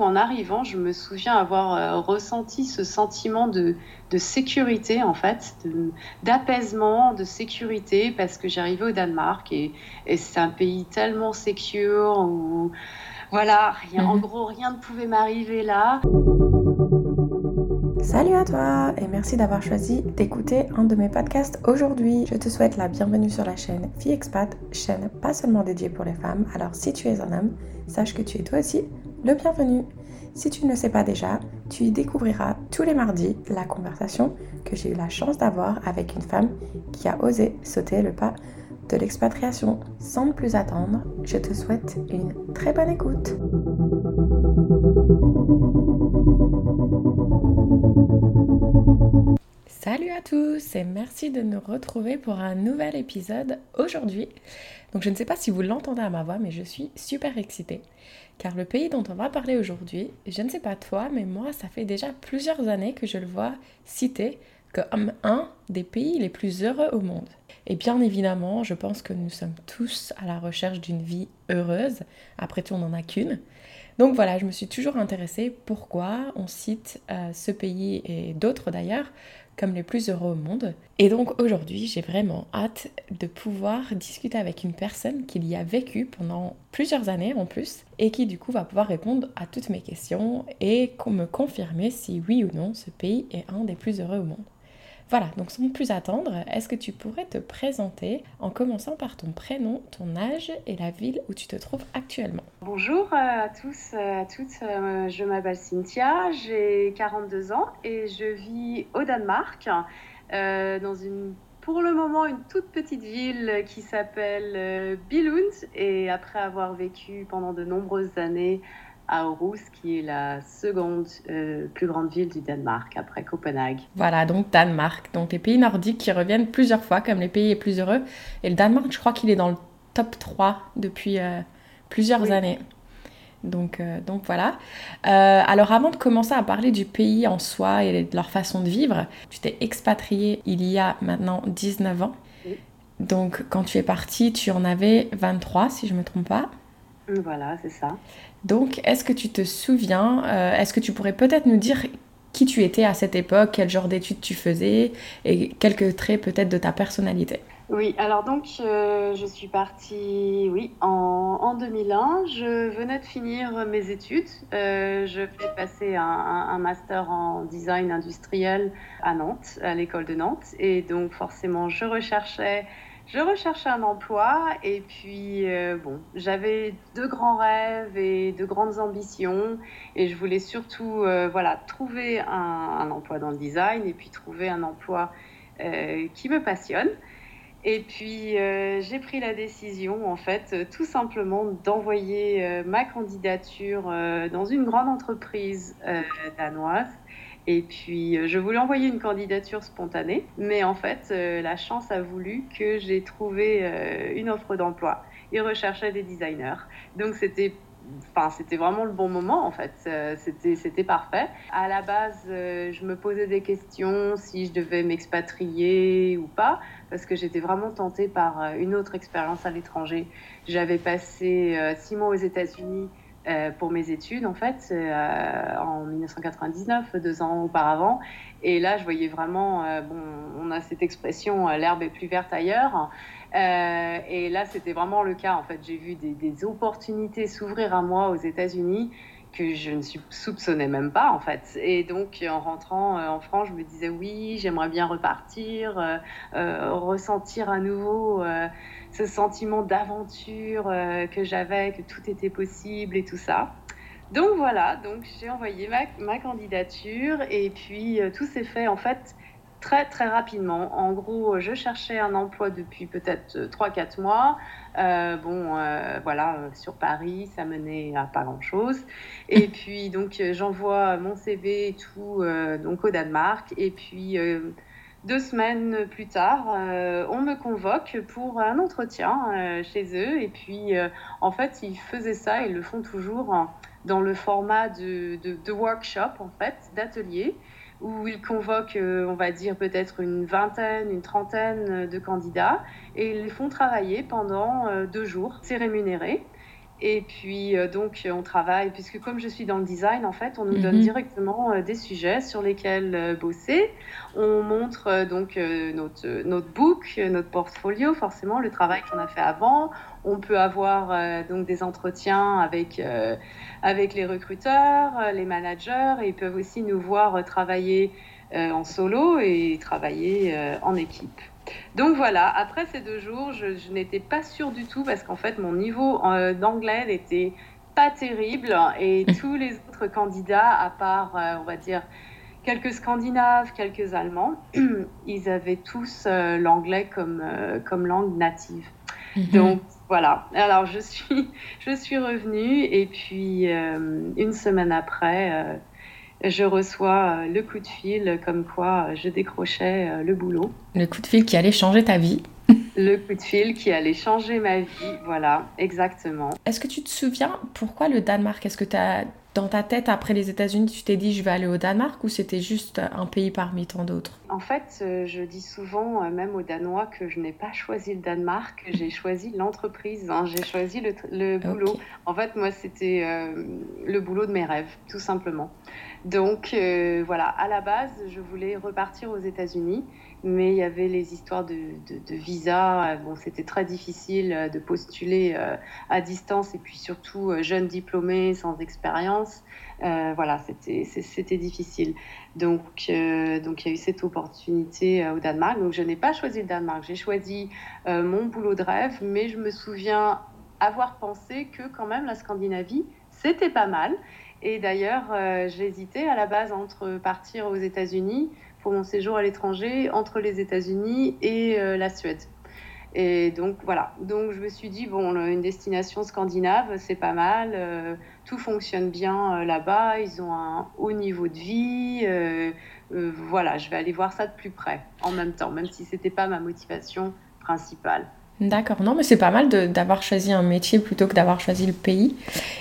En arrivant, je me souviens avoir euh, ressenti ce sentiment de, sécurité, en fait, d'apaisement, de, sécurité, parce que j'arrivais au Danemark et, c'est un pays tellement secure où, voilà, rien, en mhm. gros, rien ne pouvait m'arriver là. Salut à toi et merci d'avoir choisi d'écouter un de mes podcasts aujourd'hui. Je te souhaite la bienvenue sur la chaîne Fille Expat, chaîne pas seulement dédiée pour les femmes. Alors si tu es un homme, sache que tu es toi aussi le bienvenu. Si tu ne le sais pas déjà, tu y découvriras tous les mardis la conversation que j'ai eu la chance d'avoir avec une femme qui a osé sauter le pas de l'expatriation. Sans plus attendre, je te souhaite une très bonne écoute. Salut à tous et merci de nous retrouver pour un nouvel épisode aujourd'hui. Donc je ne sais pas si vous l'entendez à ma voix, mais je suis super excitée. Car le pays dont on va parler aujourd'hui, je ne sais pas toi, mais moi, ça fait déjà plusieurs années que je le vois cité comme un des pays les plus heureux au monde. Et bien évidemment, je pense que nous sommes tous à la recherche d'une vie heureuse. Après tout, on n'en a qu'une. Donc voilà, je me suis toujours intéressée pourquoi on cite euh, ce pays et d'autres d'ailleurs comme les plus heureux au monde. Et donc aujourd'hui, j'ai vraiment hâte de pouvoir discuter avec une personne qui y a vécu pendant plusieurs années en plus et qui du coup va pouvoir répondre à toutes mes questions et me confirmer si oui ou non ce pays est un des plus heureux au monde. Voilà, donc sans plus attendre, est-ce que tu pourrais te présenter en commençant par ton prénom, ton âge et la ville où tu te trouves actuellement? Bonjour à tous, à toutes, euh, je m'appelle Cynthia, j'ai 42 ans et je vis au Danemark, euh, dans une pour le moment une toute petite ville qui s'appelle euh, Billund. Et après avoir vécu pendant de nombreuses années à Aarhus, qui est la seconde euh, plus grande ville du Danemark après Copenhague. Voilà, donc Danemark, donc les pays nordiques qui reviennent plusieurs fois comme les pays les plus heureux. Et le Danemark, je crois qu'il est dans le top 3 depuis euh, plusieurs années. Donc, euh, donc voilà. alors avant de commencer à parler du pays en soi et de leur façon de vivre, tu t'es expatrié il y a maintenant 19 ans. Donc quand tu es parti, tu en avais 23 si je ne me trompe pas. Voilà, c'est ça. Donc, est-ce que tu te souviens, euh, est-ce que tu pourrais peut-être nous dire qui tu étais à cette époque, quel genre d'études tu faisais et quelques traits peut-être de ta personnalité? Oui, alors donc euh, je suis partie oui, en, 2001. Je venais de finir mes études. Euh, je fais passer un, un, master en design industriel à Nantes, à l'école de Nantes. Et donc forcément, je recherchais je recherchais un emploi et puis, euh, bon, j'avais de grands rêves et de grandes ambitions et je voulais surtout, euh, voilà, trouver un, emploi dans le design et puis trouver un emploi euh, qui me passionne. Et puis, j'ai pris la décision, en fait, tout simplement d'envoyer ma candidature dans une grande entreprise danoise et puis, euh, je voulais envoyer une candidature spontanée, mais en fait, euh, la chance a voulu que j'ai trouvé euh, une offre d'emploi. Ils recherchaient des designers. Donc, c'était Enfin, c'était vraiment le bon moment en fait. C'était, c'était parfait. À la base, je me posais des questions si je devais m'expatrier ou pas, parce que j'étais vraiment tentée par une autre expérience à l'étranger. J'avais passé six mois aux États-Unis euh, pour mes études, en fait, euh, en 1999, deux ans auparavant. Et là, je voyais vraiment, euh, bon, on a cette expression, l'herbe est plus verte ailleurs. et là, c'était vraiment le cas. En fait, j'ai vu des, des opportunités s'ouvrir à moi aux États-Unis que je ne soupçonnais même pas en fait. Et donc en rentrant en France, je me disais oui, j'aimerais bien repartir, ressentir à nouveau ce sentiment d'aventure euh, que j'avais, que tout était possible et tout ça. Donc voilà, donc j'ai envoyé ma, ma, candidature et puis euh, tout s'est fait en fait très très rapidement. En gros, je cherchais un emploi depuis peut-être 3-4 mois. Euh, bon, voilà, sur Paris, ça menait à pas grand-chose. Et puis donc j'envoie mon CV et tout donc au Danemark et puis deux semaines plus tard, euh, on me convoque pour un entretien euh, chez eux. Et puis, euh, en fait, ils faisaient ça, ils le font toujours hein, dans le format de, de, workshop, en fait, d'atelier, où ils convoquent, on va dire, peut-être une vingtaine, une trentaine de candidats et ils les font travailler pendant deux jours. C'est rémunéré. Et puis, euh, donc, on travaille, puisque comme je suis dans le design, en fait, on nous donne Mhm. directement euh, des sujets sur lesquels euh, bosser. On montre euh, donc euh, notre, notre book, euh, notre portfolio, forcément, le travail qu'on a fait avant. On peut avoir euh, donc des entretiens avec, euh, avec les recruteurs, euh, les managers, et ils peuvent aussi nous voir travailler euh, en solo et travailler en équipe. Donc voilà, après ces deux jours, je, je n'étais pas sûre du tout parce qu'en fait, mon niveau d'anglais n'était pas terrible et tous les autres candidats, à part, on va dire, quelques Scandinaves, quelques Allemands, ils avaient tous l'anglais comme, comme langue native. Mhm. Donc voilà, alors je suis, je suis revenue et puis euh, une semaine après, euh, je reçois euh, le coup de fil comme quoi je décrochais euh, le boulot. Le coup de fil qui allait changer ta vie. Le coup de fil qui allait changer ma vie, voilà, exactement. Est-ce que tu te souviens pourquoi le Danemark? Est-ce que t'as, dans ta tête, après les États-Unis, tu t'es dit je vais aller au Danemark ou c'était juste un pays parmi tant d'autres? En fait, euh, je dis souvent, euh, même aux Danois, que je n'ai pas choisi le Danemark, j'ai choisi l'entreprise, hein, j'ai choisi le, boulot. En fait, moi, c'était euh, le boulot de mes rêves, tout simplement. Donc euh, voilà, à la base, je voulais repartir aux États-Unis, mais il y avait les histoires de, de- visa. Euh, Bon, c'était très difficile euh, de postuler euh, à distance et puis surtout jeune diplômé sans expérience. Voilà, c'était difficile. Donc, donc il y a eu cette opportunité au Danemark. Donc je n'ai pas choisi le Danemark, j'ai choisi mon boulot de rêve, mais je me souviens avoir pensé que quand même la Scandinavie, c'était pas mal. Et d'ailleurs, j'hésitais à la base entre partir aux États-Unis pour mon séjour à l'étranger, entre les États-Unis et euh, la Suède. Et donc voilà, donc je me suis dit, bon, une destination scandinave, c'est pas mal, euh, tout fonctionne bien euh, là-bas, ils ont un haut niveau de vie, voilà, je vais aller voir ça de plus près en même temps, même si c'était pas ma motivation principale. D'accord, non, mais c'est pas mal d'avoir choisi un métier plutôt que d'avoir choisi le pays.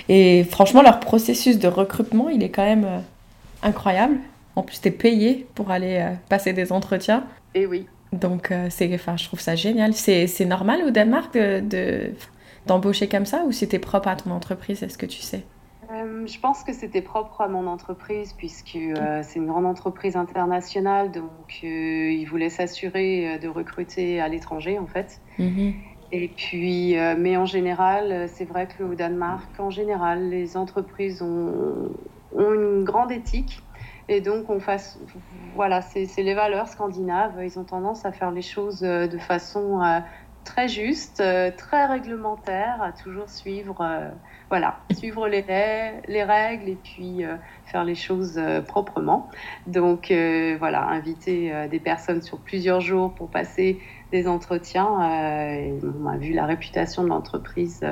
Et franchement, leur processus de recrutement, il est quand même incroyable. En plus, t'es payé pour aller euh, passer des entretiens. Et oui, Donc, euh, c'est, enfin, je trouve ça génial. C'est, c'est normal au Danemark de, de- d'embaucher comme ça ou c'était propre à ton entreprise, est-ce que tu sais? Euh, je pense que c'était propre à mon entreprise puisque euh, c'est une grande entreprise internationale, donc euh, ils voulaient s'assurer de recruter à l'étranger en fait. Mhm. Et puis, mais en général, c'est vrai que au Danemark, en général, les entreprises ont, ont une grande éthique. Et donc, on fasse, voilà, c'est les valeurs scandinaves. Ils ont tendance à faire les choses euh, de façon euh, très juste, euh, très réglementaire, à toujours suivre, voilà, suivre les, règles et puis faire les choses proprement. Donc, voilà, inviter des personnes sur plusieurs jours pour passer des entretiens. et on a vu la réputation de l'entreprise.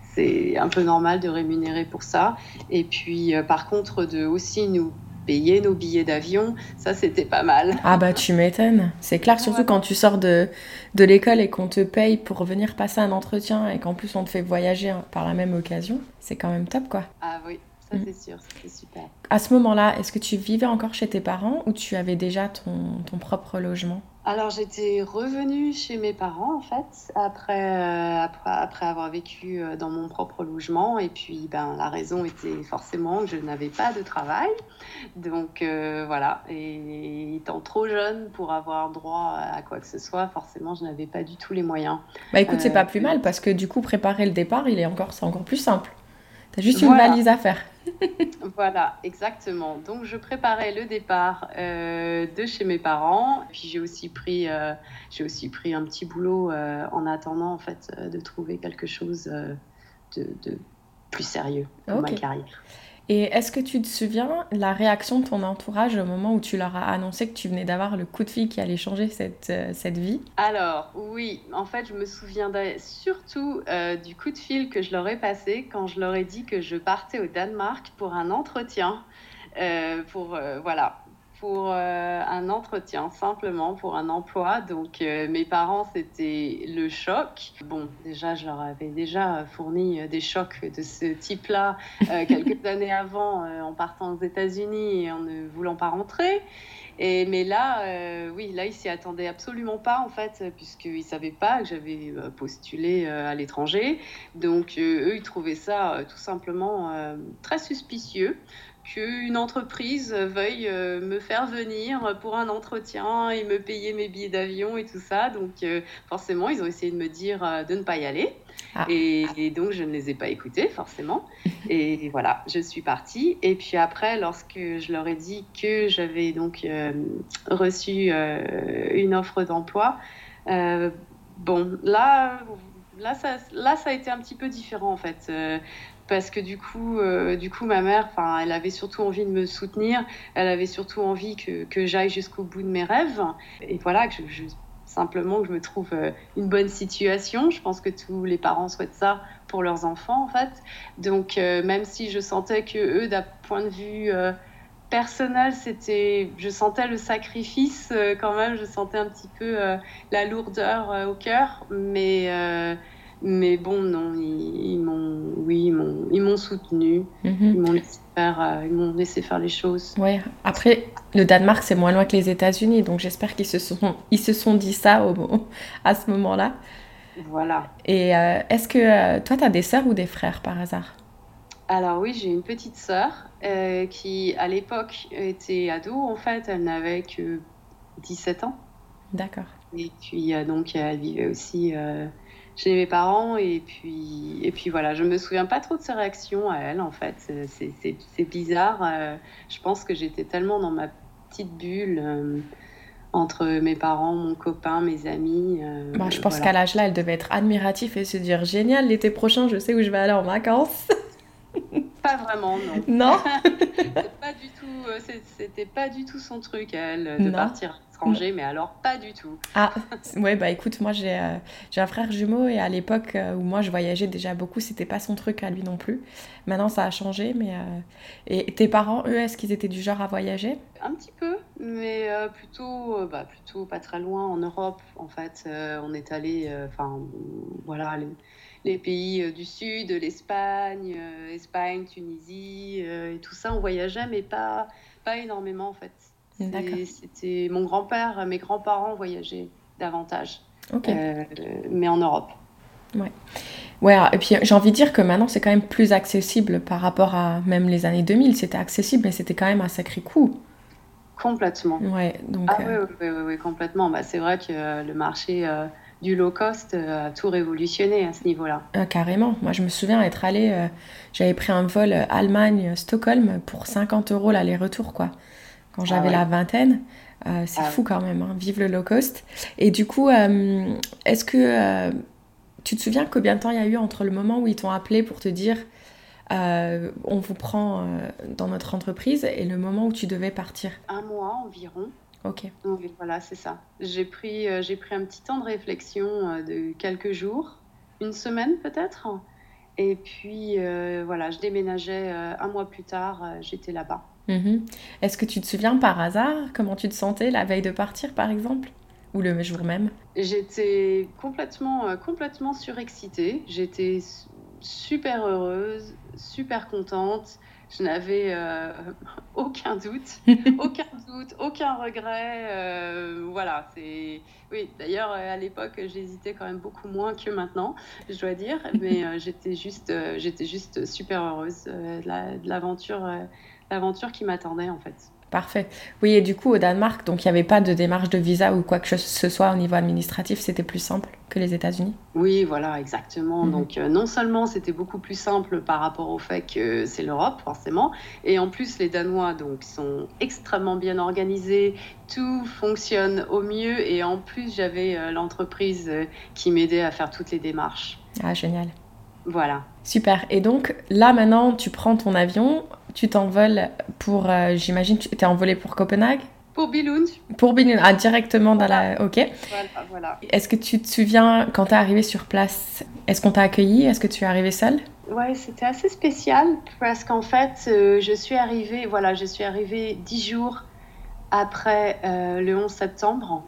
c'est un peu normal de rémunérer pour ça. Et puis, par contre, de aussi nous payer nos billets d'avion, ça, c'était pas mal. Ah bah tu m'étonnes. C'est clair, surtout Ouais. quand tu sors de, de l'école et qu'on te paye pour venir passer un entretien et qu'en plus on te fait voyager par la même occasion. C'est quand même top quoi. Ah oui, ça, Mm. c'est sûr, c'est super. À ce moment-là, est-ce que tu vivais encore chez tes parents ou tu avais déjà ton, ton propre logement? Alors, j'étais revenue chez mes parents, en fait, après, euh, après, après avoir vécu euh, dans mon propre logement. Et puis, ben, la raison était forcément que je n'avais pas de travail. Donc, euh, voilà. Et étant trop jeune pour avoir droit à quoi que ce soit, forcément, je n'avais pas du tout les moyens. Bah écoute, c'est Euh, pas plus mal parce que du coup, préparer le départ, il est encore, c'est encore plus simple. T'as juste une Voilà. valise à faire. Voilà, exactement. Donc, je préparais le départ euh, de chez mes parents. Puis, j'ai aussi pris, euh, j'ai aussi pris un petit boulot euh, en attendant, en fait, de trouver quelque chose de, de plus sérieux pour ma Ok. carrière. Et est-ce que tu te souviens la réaction de ton entourage au moment où tu leur as annoncé que tu venais d'avoir le coup de fil qui allait changer cette, euh, vie? Alors, oui, en fait, je me souviendrai surtout euh, du coup de fil que je leur ai passé quand je leur ai dit que je partais au Danemark pour un entretien, euh, pour, voilà, pour euh, un entretien, simplement pour un emploi. Donc euh, mes parents, c'était le choc. Bon, déjà, je leur avais déjà fourni des chocs de ce type-là quelques années avant en partant aux États-Unis et en ne voulant pas rentrer. Et, mais là, oui, là, ils s'y attendaient absolument pas, en fait, puisqu'ils ne savaient pas que j'avais postulé à l'étranger. Donc, eux, ils trouvaient ça tout simplement très suspicieux qu'une entreprise veuille euh, me faire venir pour un entretien et me payer mes billets d'avion et tout ça. Donc euh, forcément, ils ont essayé de me dire euh, de ne pas y aller. Ah. Et, donc, je ne les ai pas écoutés, forcément. Et voilà, je suis partie. Et puis après, lorsque je leur ai dit que j'avais donc reçu une offre d'emploi, bon, là, là ça, là, ça a été un petit peu différent, en fait parce que du coup, euh, du coup ma mère, elle avait surtout envie de me soutenir, elle avait surtout envie que, que j'aille jusqu'au bout de mes rêves. Et voilà, que je, simplement que je me trouve euh, une bonne situation. Je pense que tous les parents souhaitent ça pour leurs enfants, en fait. Donc, euh, même si je sentais que eux, d'un point de vue personnel, c'était, je sentais le sacrifice quand même, je sentais un petit peu la lourdeur au cœur, mais mais bon, non, ils, m'ont, oui, ils m'ont, soutenu, mhm. ils m'ont laissé faire, euh, ils m'ont laissé faire les choses. Ouais. Après, le Danemark c'est moins loin que les États-Unis, donc j'espère qu'ils se sont, ils se sont dit ça au, à ce moment-là. Voilà. Et euh, est-ce que euh, toi, tu as des sœurs ou des frères par hasard? Alors oui, j'ai une petite sœur qui, à l'époque, était ado. En fait, elle n'avait que 17 ans. D'accord. Et puis donc, elle vivait aussi chez mes parents. Et puis, et puis voilà, je me souviens pas trop de ses réactions à elle, en fait. C'est bizarre. Euh, je pense que j'étais tellement dans ma petite bulle. Euh, entre mes parents, mon copain, mes amis. Euh, bah, je pense qu'à l'âge là, elle devait être admirative et se dire génial, l'été prochain, je sais où je vais aller en vacances. Pas vraiment, non. Non. pas du tout. C'était pas du tout son truc, elle, de partir mais alors pas du tout. Ah, ouais, bah écoute, moi j'ai euh, un frère jumeau et à l'époque euh, où moi je voyageais déjà beaucoup, c'était pas son truc à lui non plus. Maintenant ça a changé, mais. Euh, et tes parents, eux, est-ce qu'ils étaient du genre à voyager? Un petit peu, mais plutôt, bah, plutôt pas très loin en Europe. En fait, on est allé, enfin, voilà, les, les, pays du Sud, l'Espagne, Espagne, Tunisie, et tout ça, on voyageait, mais pas, pas énormément en fait. C'était mon grand-père, mes grands-parents voyageaient davantage, euh, mais en Europe. Ouais. Ouais, et puis j'ai envie de dire que maintenant c'est quand même plus accessible par rapport à même les années 2000. C'était accessible, mais c'était quand même un sacré coût. Complètement. Ouais, donc. Ah, euh, oui, oui, oui, complètement. Bah, c'est vrai que euh, le marché du low cost a tout révolutionné à ce niveau-là. carrément. Moi, je me souviens être allée, j'avais pris un vol Allemagne-Stockholm pour 50 euros l'aller-retour, quoi quand j'avais ah la vingtaine. Euh, c'est ah fou quand même, hein. vive le low cost. Et du coup, euh, est-ce que euh, tu te souviens combien de temps il y a eu entre le moment où ils t'ont appelé pour te dire on vous prend dans notre entreprise et le moment où tu devais partir? Un mois environ. Ok. Donc, voilà, c'est ça. J'ai pris, j'ai pris un petit temps de réflexion de quelques jours, une semaine peut-être. Et puis voilà, je déménageais un mois plus tard, j'étais là-bas. Mhm. Est-ce que tu te souviens par hasard comment tu te sentais la veille de partir, par exemple? Ou le jour même? J'étais complètement, euh, complètement surexcitée. J'étais super heureuse, super contente. Je n'avais euh, aucun doute, aucun doute, aucun regret. Euh, voilà, c'est. Oui, d'ailleurs, à l'époque, j'hésitais quand même beaucoup moins que maintenant, je dois dire. Mais j'étais juste, j'étais juste super heureuse de l'aventure l'aventure qui m'attendait en fait. Parfait. Oui, et du coup, au Danemark, donc il n'y avait pas de démarche de visa ou quoi que ce soit au niveau administratif, c'était plus simple que les États-Unis? Oui, voilà, exactement. Mhm. Donc, euh, non seulement c'était beaucoup plus simple par rapport au fait que c'est l'Europe, forcément, et en plus, les Danois donc, sont extrêmement bien organisés, tout fonctionne au mieux, et en plus, j'avais euh, l'entreprise euh, qui m'aidait à faire toutes les démarches. Ah, génial. Voilà. Super. Et donc, là, maintenant, tu prends ton avion tu t'envoles pour, euh, j'imagine, tu t'es envolé pour Copenhague? Pour Billund. Pour Billund, ah, directement dans la... Ok. Voilà, voilà. Est-ce que tu te souviens, quand tu es arrivé sur place, est-ce qu'on t'a accueilli? Est-ce que tu es arrivé seule? Ouais, c'était assez spécial parce qu'en fait, euh, je suis arrivée, voilà, je suis arrivée dix jours après le 11 septembre.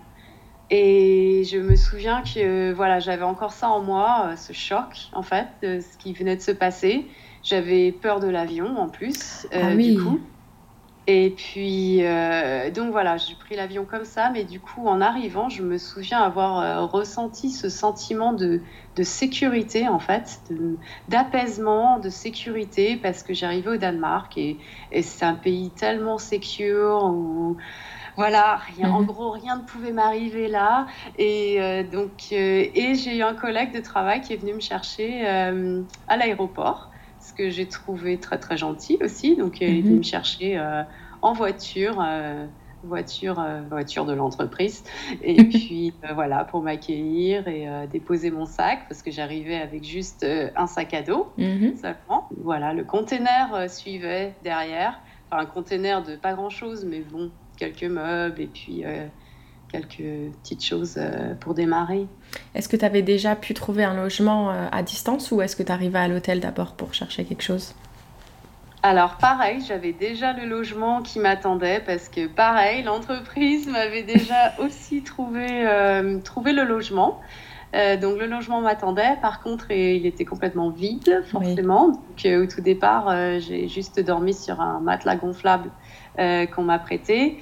Et je me souviens que voilà, j'avais encore ça en moi, ce choc en fait, de ce qui venait de se passer. J'avais peur de l'avion en plus, ah oui. du coup. Et puis, euh, donc voilà, j'ai pris l'avion comme ça, mais du coup, en arrivant, je me souviens avoir euh, ressenti ce sentiment de, de sécurité, en fait, d'apaisement, de, sécurité, parce que j'arrivais au Danemark et, et c'est un pays tellement secure où voilà, rien, en mhm. gros, rien ne pouvait m'arriver là. Et euh, donc, et j'ai eu un collègue de travail qui est venu me chercher à l'aéroport ce que j'ai trouvé très très gentil aussi. Donc, il est mhm. me chercher euh, en voiture, euh, voiture, euh, voiture de l'entreprise. Et puis voilà, pour m'accueillir et déposer mon sac, parce que j'arrivais avec juste un sac à dos mhm. seulement. Voilà, le container suivait derrière. Enfin, un container de pas grand chose, mais bon, quelques meubles et puis quelques petites choses euh, pour démarrer. Est-ce que tu avais déjà pu trouver un logement euh, à distance ou est-ce que tu arrivais à l'hôtel d'abord pour chercher quelque chose? Alors pareil, j'avais déjà le logement qui m'attendait parce que pareil, l'entreprise m'avait déjà aussi trouvé, euh, trouvé le logement. donc le logement m'attendait, par contre il était complètement vide forcément. Donc au tout départ j'ai juste dormi sur un matelas gonflable qu'on m'a prêté.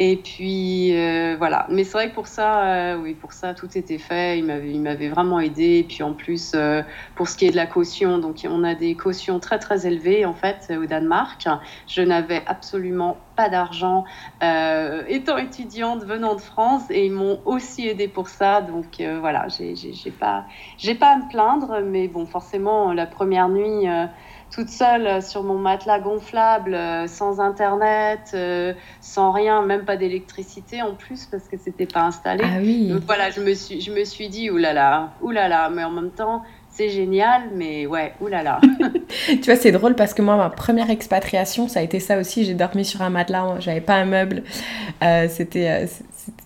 Et puis euh, voilà. Mais c'est vrai que pour ça, euh, oui, pour ça, tout était fait. Il m'avait, il m'avait vraiment aidé. Et puis en plus, euh, pour ce qui est de la caution, donc on a des cautions très très élevées en fait au Danemark. Je n'avais absolument pas d'argent étant étudiante venant de France et ils m'ont aussi aidé pour ça. Donc voilà, j'ai, j'ai, j'ai pas, j'ai pas à me plaindre. Mais bon, forcément, la première nuit toute seule euh, sur mon matelas gonflable, euh, sans internet, euh, sans rien, même pas d'électricité en plus parce que c'était pas installé. Ah oui. Donc voilà, je me suis, je me suis dit oulala, oulala, mais en même temps. C'est génial, mais ouais, oulala. tu vois, c'est drôle parce que moi, ma première expatriation, ça a été ça aussi. J'ai dormi sur un matelas, j'avais pas un meuble. c'était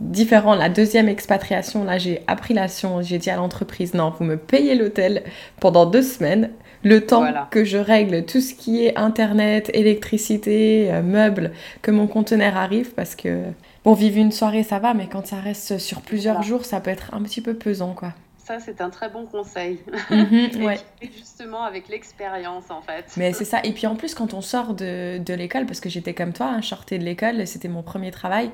différent. La deuxième expatriation, là, j'ai appris la science. J'ai dit à l'entreprise, non, vous me payez l'hôtel pendant deux semaines le temps que je règle tout ce qui est internet, électricité, euh, meubles, que mon conteneur arrive parce que bon, vivre une soirée ça va, mais quand ça reste sur plusieurs jours, ça peut être un petit peu pesant quoi. Ça, c'est un très bon conseil. Ouais. justement avec l'expérience, en fait. Mais c'est ça. Et puis en plus, quand on sort de, de l'école, parce que j'étais comme toi, hein, je sortais de l'école, c'était mon premier travail,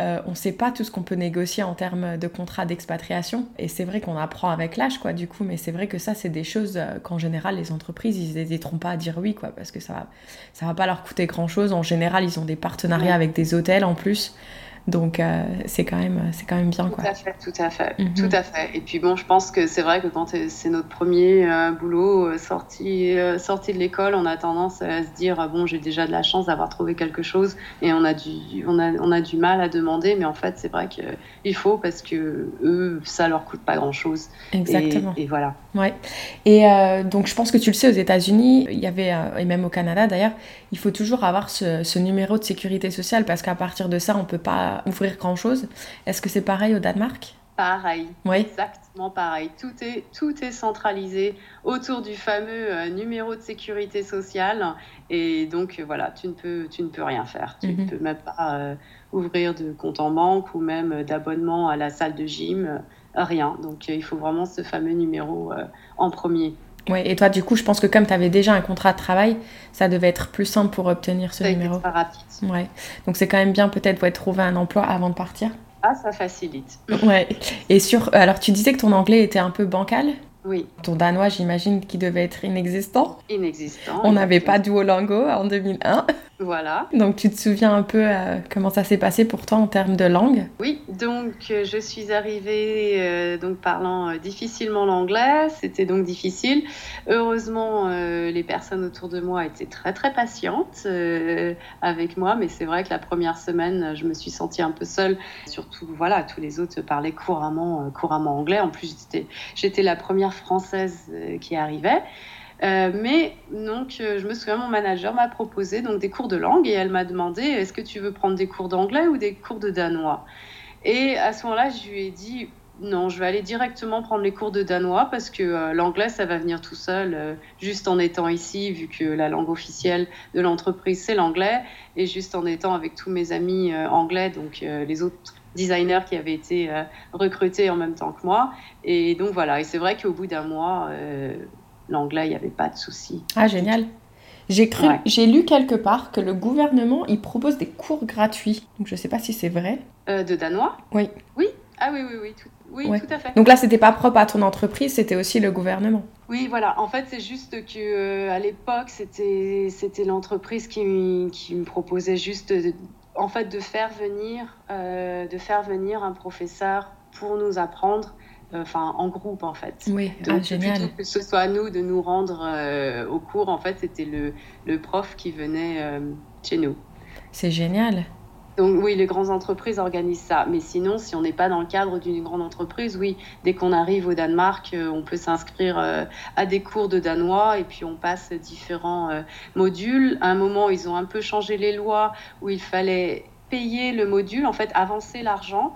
euh, on ne sait pas tout ce qu'on peut négocier en termes de contrat d'expatriation. Et c'est vrai qu'on apprend avec l'âge, quoi, du coup. Mais c'est vrai que ça, c'est des choses euh, qu'en général, les entreprises, ils n'hésiteront pas à dire oui, quoi, parce que ça va, ça va pas leur coûter grand-chose. En général, ils ont des partenariats avec des hôtels en plus. Donc euh, c'est quand même c'est quand même bien tout à fait, tout à fait, mhm. tout à fait. Et puis bon, je pense que c'est vrai que quand c'est notre premier euh, boulot euh, sorti sorti de l'école, on a tendance à se dire ah bon j'ai déjà de la chance d'avoir trouvé quelque chose et on a du on a on a du mal à demander, mais en fait c'est vrai qu'il faut parce que eux ça leur coûte pas grand chose. Exactement. Et, voilà. Ouais. Et donc je pense que tu le sais aux États-Unis, il y avait et même au Canada d'ailleurs, il faut toujours avoir ce, ce numéro de sécurité sociale parce qu'à partir de ça on peut pas ouvrir grand-chose. Est-ce que c'est pareil au Danemark? Pareil, oui. exactement pareil. Tout est, tout est centralisé autour du fameux euh, numéro de sécurité sociale. Et donc, euh, voilà, tu ne peux, tu ne peux rien faire. Tu ne mhm. peux même pas euh, ouvrir de compte en banque ou même d'abonnement à la salle de gym. rien. Donc, il faut vraiment ce fameux numéro en premier. Ouais, et toi, du coup, je pense que comme tu avais déjà un contrat de travail, ça devait être plus simple pour obtenir ce numéro. Pas rapide. Ouais. Donc c'est quand même bien peut-être de trouver un emploi avant de partir. Ah, ça facilite. Ouais. Et sur, alors tu disais que ton anglais était un peu bancal? Oui. Ton danois, j'imagine qu'il devait être inexistant. Inexistant. On n'avait pas Duolingo en 2001. Voilà. Donc tu te souviens un peu euh, comment ça s'est passé pour toi en termes de langue? Oui, donc euh, je suis arrivée euh, donc parlant difficilement l'anglais, c'était donc difficile. Heureusement, les personnes autour de moi étaient très très patientes avec moi, mais c'est vrai que la première semaine, je me suis sentie un peu seule. Surtout, voilà, tous les autres parlaient couramment, couramment anglais. En plus, j'étais la première française qui arrivait. Euh, mais donc, euh, je me souviens, mon manager m'a proposé donc des cours de langue et elle m'a demandé est-ce que tu veux prendre des cours d'anglais ou des cours de danois? Et à ce moment-là, je lui ai dit non, je vais aller directement prendre les cours de danois parce que l'anglais, ça va venir tout seul, juste en étant ici, vu que la langue officielle de l'entreprise, c'est l'anglais, et juste en étant avec tous mes amis anglais, donc les autres designers qui avaient été recrutés en même temps que moi. Et donc voilà, et c'est vrai qu'au bout d'un mois, l'anglais, il n'y avait pas de souci. Ah, génial. J'ai cru, j'ai lu quelque part que le gouvernement il propose des cours gratuits. Donc je sais pas si c'est vrai. Euh, de danois? Oui. Oui. Ah oui oui oui tout, oui, tout à fait. Donc là c'était pas propre à ton entreprise, c'était aussi le gouvernement. Oui voilà. En fait c'est juste que euh, à l'époque c'était c'était l'entreprise qui, qui me proposait juste de, en fait de faire venir euh, de faire venir un professeur pour nous apprendre enfin en groupe en fait. Oui, ah, Donc, génial. que ce soit à nous de nous rendre euh, au cours, en fait, c'était le, le, prof qui venait euh, chez nous. C'est génial. Donc oui, les grandes entreprises organisent ça. Mais sinon, si on n'est pas dans le cadre d'une grande entreprise, oui, dès qu'on arrive au Danemark, euh, on peut s'inscrire à des cours de danois et puis on passe différents modules. À un moment, ils ont un peu changé les lois où il fallait payer le module, en fait, avancer l'argent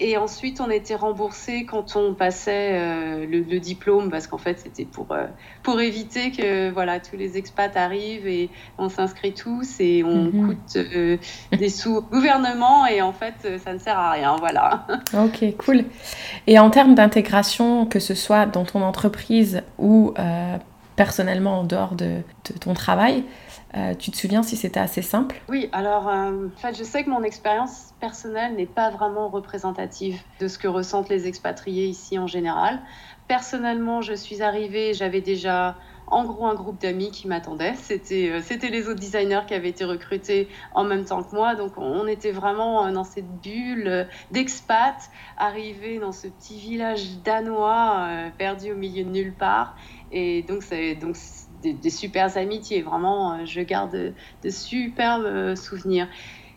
et ensuite, on était remboursé quand on passait euh, le, diplôme, parce qu'en fait, c'était pour, euh, pour éviter que voilà, tous les expats arrivent et on s'inscrit tous et on mhm. coûte euh, des sous au gouvernement et en fait, ça ne sert à rien. Voilà. Ok, cool. Et en termes d'intégration, que ce soit dans ton entreprise ou personnellement en dehors de, de ton travail, euh, tu te souviens si c'était assez simple? Oui, alors euh, en fait, je sais que mon expérience personnelle n'est pas vraiment représentative de ce que ressentent les expatriés ici en général. Personnellement, je suis arrivée, j'avais déjà en gros un groupe d'amis qui m'attendaient. C'était, euh, les autres designers qui avaient été recrutés en même temps que moi. Donc on était vraiment dans cette bulle d'expats, arrivés dans ce petit village danois perdu au milieu de nulle part. Et donc, c'est, des, super amitiés. Vraiment, euh, je garde de, superbes euh, souvenirs.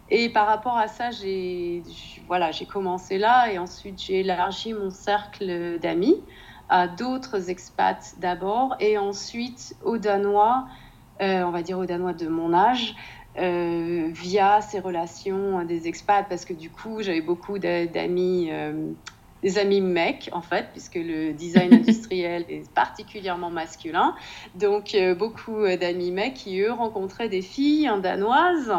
Et par rapport à ça, j'ai voilà, j'ai commencé là et ensuite j'ai élargi mon cercle d'amis à d'autres expats d'abord et ensuite aux Danois, euh, on va dire aux Danois de mon âge, via ces relations des expats parce que du coup j'avais beaucoup d'amis des amis mecs, en fait, puisque le design industriel est particulièrement masculin. Donc, euh, beaucoup d'amis mecs qui, eux, rencontraient des filles danoises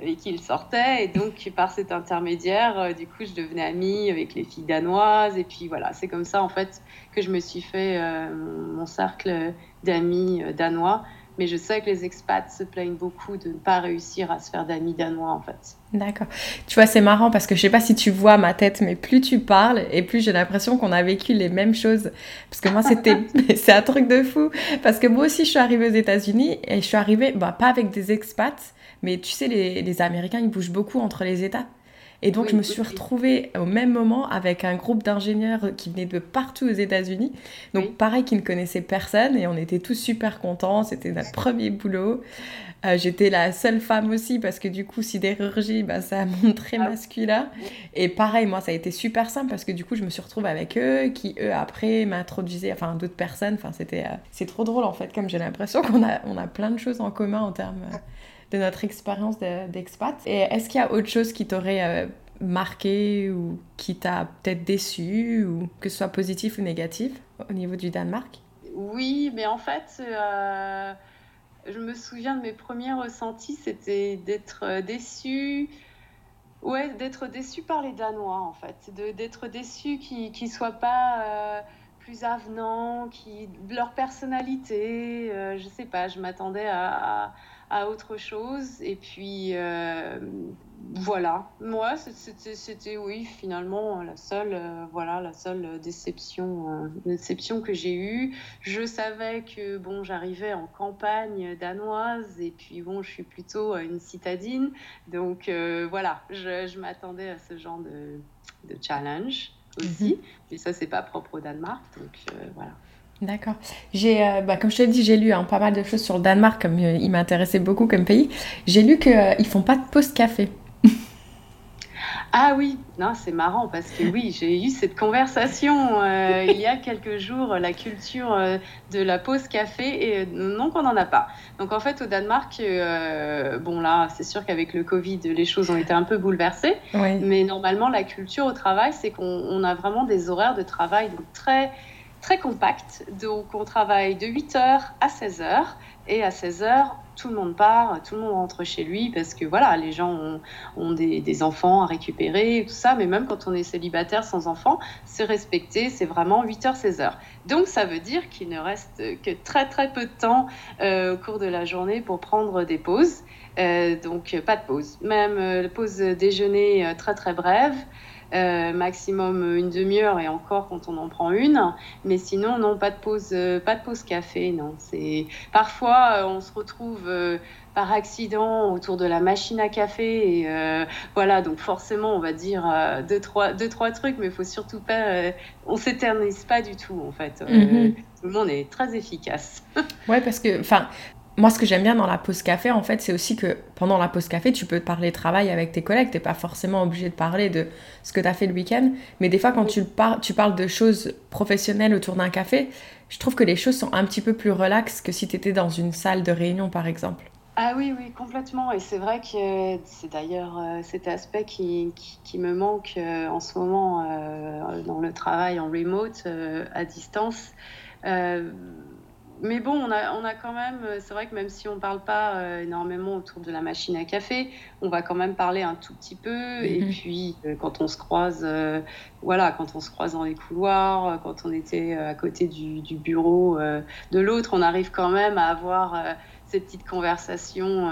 avec qui ils sortaient. Et donc, par cet intermédiaire, euh, du coup, je devenais amie avec les filles danoises. Et puis, voilà, c'est comme ça, en fait, que je me suis fait euh, mon cercle d'amis danois mais je sais que les expats se plaignent beaucoup de ne pas réussir à se faire d'amis danois en fait. D'accord. Tu vois, c'est marrant parce que je sais pas si tu vois ma tête, mais plus tu parles et plus j'ai l'impression qu'on a vécu les mêmes choses. Parce que moi, c'était, c'est un truc de fou. Parce que moi aussi, je suis arrivée aux États-Unis et je suis arrivée, bah, pas avec des expats, mais tu sais, les, les Américains, ils bougent beaucoup entre les États. Et donc, je me suis retrouvée au même moment avec un groupe d'ingénieurs qui venaient de partout aux États-Unis. Donc, pareil, qui ne connaissaient personne et on était tous super contents. C'était notre premier boulot. Euh, j'étais la seule femme aussi parce que du coup, sidérurgie, bah, ça a montré ah. masculin. Et pareil, moi, ça a été super simple parce que du coup, je me suis retrouvée avec eux qui, eux, après, m'introduisaient, enfin, d'autres personnes. Enfin, c'était, euh, c'est trop drôle en fait, comme j'ai l'impression qu'on a, on a plein de choses en commun en termes. Euh, de notre expérience d'expat. Et est-ce qu'il y a autre chose qui t'aurait euh, marqué ou qui t'a peut-être déçu, ou que ce soit positif ou négatif au niveau du Danemark? Oui, mais en fait, euh, je me souviens de mes premiers ressentis, c'était d'être euh, déçu. Ouais, d'être déçu par les Danois, en fait. D'être déçu qu'ils ne soient pas plus avenants, qui, leur personnalité, je sais pas, je m'attendais à autre chose. Et puis, euh, voilà. Moi, c'était, oui, finalement, la seule, euh, voilà, la seule déception, euh, déception que j'ai eue. Je savais que, bon, j'arrivais en campagne danoise et puis, bon, je suis plutôt une citadine. Donc, voilà, je, je m'attendais à ce genre de, de challenge aussi. Mhm. Mais ça, c'est pas propre au Danemark. Donc, voilà. D'accord. J'ai, euh, bah, comme je t'ai dit, j'ai lu hein, pas mal de choses sur le Danemark, comme euh, il m'intéressait beaucoup comme pays. J'ai lu qu'ils euh, ne font pas de pause café. Ah oui, non, c'est marrant parce que oui, j'ai eu cette conversation euh, il y a quelques jours, la culture euh, de la pause café, et non qu'on n'en a pas. Donc en fait, au Danemark, bon là, c'est sûr qu'avec le Covid, les choses ont été un peu bouleversées, mais normalement, la culture au travail, c'est qu'on a vraiment des horaires de travail très très compacts. Donc on travaille de 8h à 16h, et à 16h, tout le monde part, tout le monde rentre chez lui parce que voilà, les gens ont, des, enfants à récupérer, tout ça. Mais même quand on est célibataire sans enfants, c'est respecté, c'est vraiment 8h, 16h. Donc ça veut dire qu'il ne reste que très très peu de temps euh, au cours de la journée pour prendre des pauses. Euh, donc pas de pause. Même euh, pause déjeuner très très brève. Euh, maximum une demi-heure et encore quand on en prend une. Mais sinon, non, pas de pause, euh, pas de pause café, non. C'est parfois euh, on se retrouve par accident autour de la machine à café et voilà donc forcément on va dire deux trois deux trois trucs mais il faut surtout pas on s'éternise pas du tout en fait mm-hmm. tout le monde est très efficace ouais parce que enfin moi, ce que j'aime bien dans la pause café, en fait, c'est aussi que pendant la pause café, tu peux parler travail avec tes collègues. Tu n'es pas forcément obligé de parler de ce que tu as fait le week-end. Mais des fois, quand tu, par tu parles de choses professionnelles autour d'un café, je trouve que les choses sont un petit peu plus relaxes que si tu étais dans une salle de réunion, par exemple. Ah oui, oui, complètement. Et c'est vrai que c'est d'ailleurs euh, cet aspect qui, qui, me manque euh, en ce moment euh, dans le travail en remote, à distance mais bon, on a, on a quand même, euh, c'est vrai que même si on ne parle pas euh, énormément autour de la machine à café, on va quand même parler un tout petit peu. Et mhm. puis, euh, quand on se croise, voilà, quand on se croise dans les couloirs, quand on était à côté du, du bureau de l'autre, on arrive quand même à avoir ces petites conversations,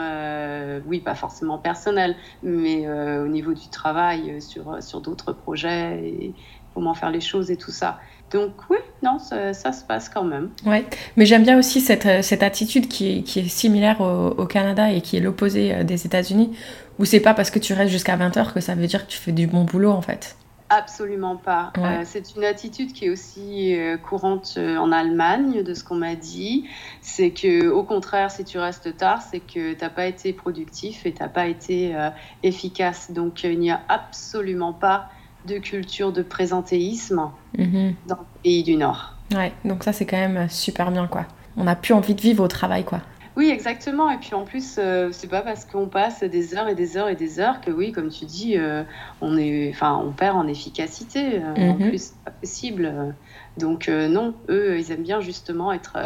oui, pas forcément personnelles, mais au niveau du travail, sur, sur d'autres projets et comment faire les choses et tout ça. Donc oui, non, ça, se passe quand même. Ouais, mais j'aime bien aussi cette, euh, cette attitude qui est, qui est similaire au, Canada et qui est l'opposé euh, des États-Unis, où c'est pas parce que tu restes jusqu'à 20h que ça veut dire que tu fais du bon boulot en fait. Absolument pas. Euh, c'est une attitude qui est aussi courante en Allemagne, de ce qu'on m'a dit. C'est que, au contraire, si tu restes tard, c'est que tu n'as pas été productif et tu n'as pas été efficace. Donc, il n'y a absolument pas de culture de présentéisme mhm. dans le pays du Nord. Ouais, donc ça c'est quand même super bien quoi. On n'a plus envie de vivre au travail quoi. Oui, exactement. Et puis en plus, euh, c'est pas parce qu'on passe des heures et des heures et des heures que oui, comme tu dis, euh, on est, enfin, on perd en efficacité. Euh, en mhm. plus, c'est pas possible. Donc non, eux, ils aiment bien justement être,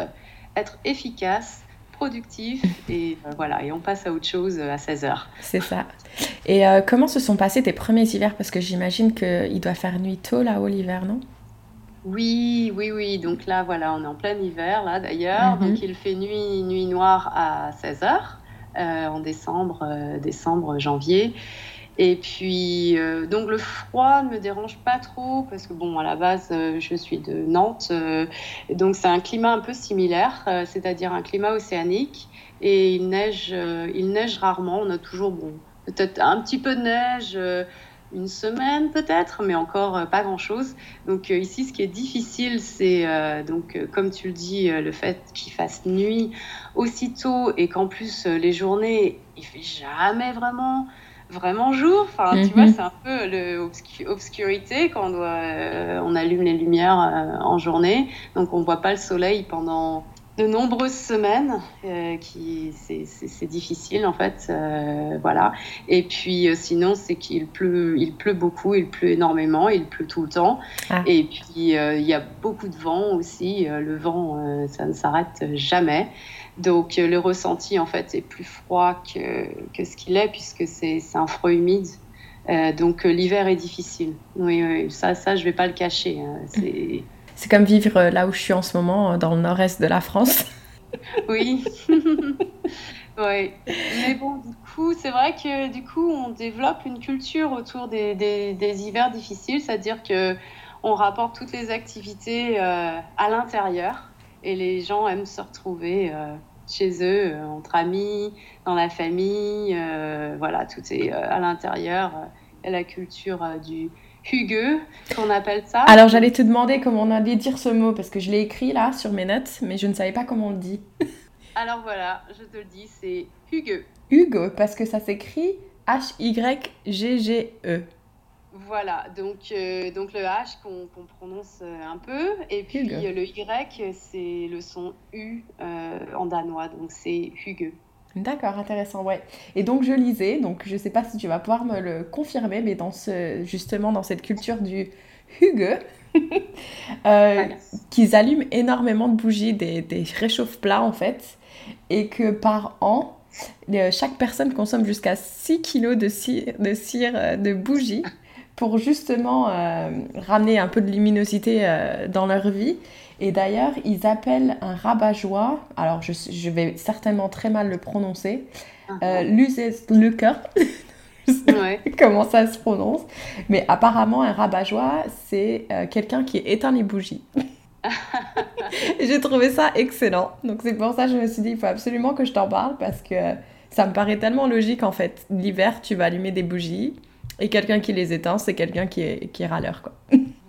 être efficaces productif et euh, voilà, et on passe à autre chose à 16h. C'est ça. Et euh, comment se sont passés tes premiers hivers? Parce que j'imagine qu'il doit faire nuit tôt là-haut l'hiver, non? Oui, oui, oui. Donc là, voilà, on est en plein hiver, là d'ailleurs. Mhm. Donc il fait nuit, nuit noire à 16h euh, en décembre, décembre, janvier. Et puis, euh, donc le froid ne me dérange pas trop parce que, bon, à la base, euh, je suis de Nantes. Euh, donc, c'est un climat un peu similaire, c'est-à-dire un climat océanique. Et il neige, il neige rarement. On a toujours, bon, peut-être un petit peu de neige, une semaine peut-être, mais encore pas grand-chose. Donc, ici, ce qui est difficile, c'est, donc, comme tu le dis, le fait qu'il fasse nuit aussitôt et qu'en plus, les journées, il fait jamais vraiment vraiment jour. Enfin, tu vois, mhm. c'est un peu l'obscurité quand on, doit, euh, on allume les lumières euh, en journée. Donc, on ne voit pas le soleil pendant de nombreuses semaines. Euh, qui c'est difficile, en fait. voilà. Et puis, sinon, c'est qu'il pleut, il pleut beaucoup, il pleut énormément, il pleut tout le temps. Ah. Et puis, il y a beaucoup de vent aussi. le vent, ça ne s'arrête jamais. Donc euh, le ressenti en fait est plus froid que, que ce qu'il est puisque c'est un froid humide. Euh, donc euh, l'hiver est difficile. Oui, oui, ça, ça je vais pas le cacher. Hein. C'est comme vivre là où je suis en ce moment, dans le nord-est de la France. oui. oui. Mais bon, du coup, c'est vrai que du coup, on développe une culture autour des, des, hivers difficiles, c'est-à-dire que on rapporte toutes les activités à l'intérieur et les gens aiment se retrouver chez eux, euh, entre amis, dans la famille. Euh, voilà, tout est euh, à l'intérieur. la culture du Hugue, qu'on appelle ça. Alors j'allais te demander comment on allait dire ce mot, parce que je l'ai écrit là sur mes notes, mais je ne savais pas comment on le dit. Alors voilà, je te le dis, c'est Hugue. Hugue, parce que ça s'écrit H-Y-G-G-E. Voilà, donc, euh, donc le H qu'on prononce euh, un peu, et puis le Y, c'est le son U euh, en danois, donc c'est Hugue. D'accord, intéressant, ouais. Et donc je lisais, donc je ne sais pas si tu vas pouvoir me le confirmer, mais dans ce, justement dans cette culture du Hugue, qu'ils allument énormément de bougies, des, des réchauffe-plats en fait, et que par an, chaque personne consomme jusqu'à 6 kilos de cire, de, cire, de bougies pour justement euh, ramener un peu de luminosité euh, dans leur vie. Et d'ailleurs, ils appellent un rabat-joie, alors je, je, vais certainement très mal le prononcer, uh -huh. euh, comment ça se prononce, mais apparemment un rabat-joie, c'est quelqu'un qui éteint les bougies. J'ai trouvé ça excellent, donc c'est pour ça que je me suis dit, il faut absolument que je t'en parle parce que ça me paraît tellement logique en fait. L'hiver, tu vas allumer des bougies, et quelqu'un qui les éteint, c'est quelqu'un qui est, qui est râleur. Quoi.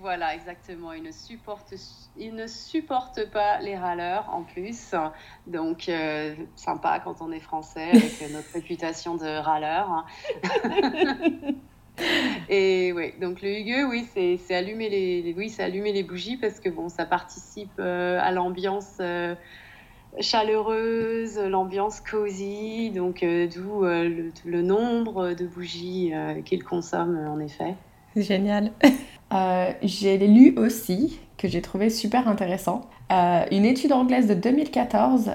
Voilà, exactement. Il ne supporte, il ne supporte pas les râleurs en plus. Donc, euh, sympa quand on est français avec notre réputation de râleur. Et oui, donc le Hugueux, oui, c'est allumer les, oui, allumer les bougies parce que bon, ça participe euh, à l'ambiance. Euh, chaleureuse, l'ambiance cosy, donc euh, d'où euh, le, nombre de bougies euh, qu'il consomme en effet. Génial. J'ai lu aussi, que j'ai trouvé super intéressant, une étude anglaise de 2014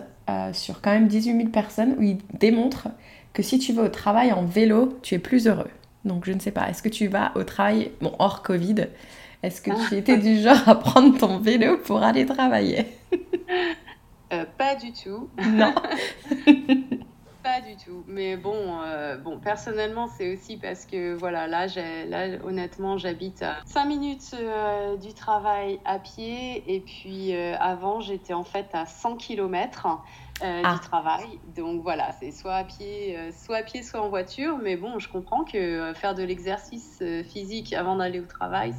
sur quand même 18 000 personnes où il démontre que si tu vas au travail en vélo, tu es plus heureux. Donc je ne sais pas, est-ce que tu vas au travail, bon hors Covid, est-ce que tu étais du genre à prendre ton vélo pour aller travailler? Euh, pas du tout. Non. du tout. Mais bon, euh, bon personnellement, c'est aussi parce que, voilà, là, là honnêtement, j'habite à 5 minutes euh, du travail à pied. Et puis, avant, j'étais en fait à 100 km ah. du travail. Donc, voilà, c'est soit à pied, soit à pied, soit en voiture. Mais bon, je comprends que faire de l'exercice physique avant d'aller au travail,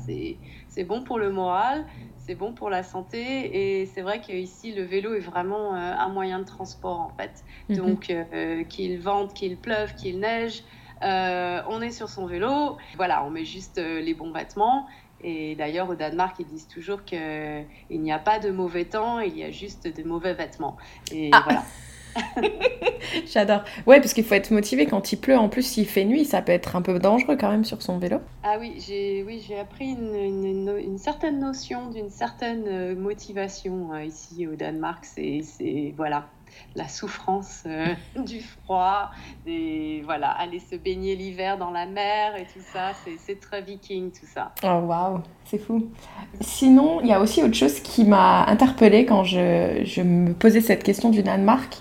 c'est bon pour le moral c'est bon pour la santé. Et c'est vrai qu'ici, le vélo est vraiment euh, un moyen de transport, en fait. Mhm. Donc, euh, qu'il vente, qu'il pleuve, qu'il neige, euh, on est sur son vélo. Voilà, on met juste les bons vêtements. Et d'ailleurs, au Danemark, ils disent toujours qu'il n'y a pas de mauvais temps, il y a juste de mauvais vêtements. Et ah. voilà. J'adore. Ouais, parce qu'il faut être motivé quand il pleut. En plus, s'il fait nuit, ça peut être un peu dangereux quand même sur son vélo. Ah oui, j'ai oui, j'ai appris une, une, une, certaine notion d'une certaine euh, motivation euh, ici au Danemark. C'est voilà la souffrance euh, du froid, et voilà, aller se baigner l'hiver dans la mer et tout ça, c'est très viking tout ça. Oh waouh, c'est fou. Sinon, il y a aussi autre chose qui m'a interpellée quand je, je, me posais cette question du Danemark.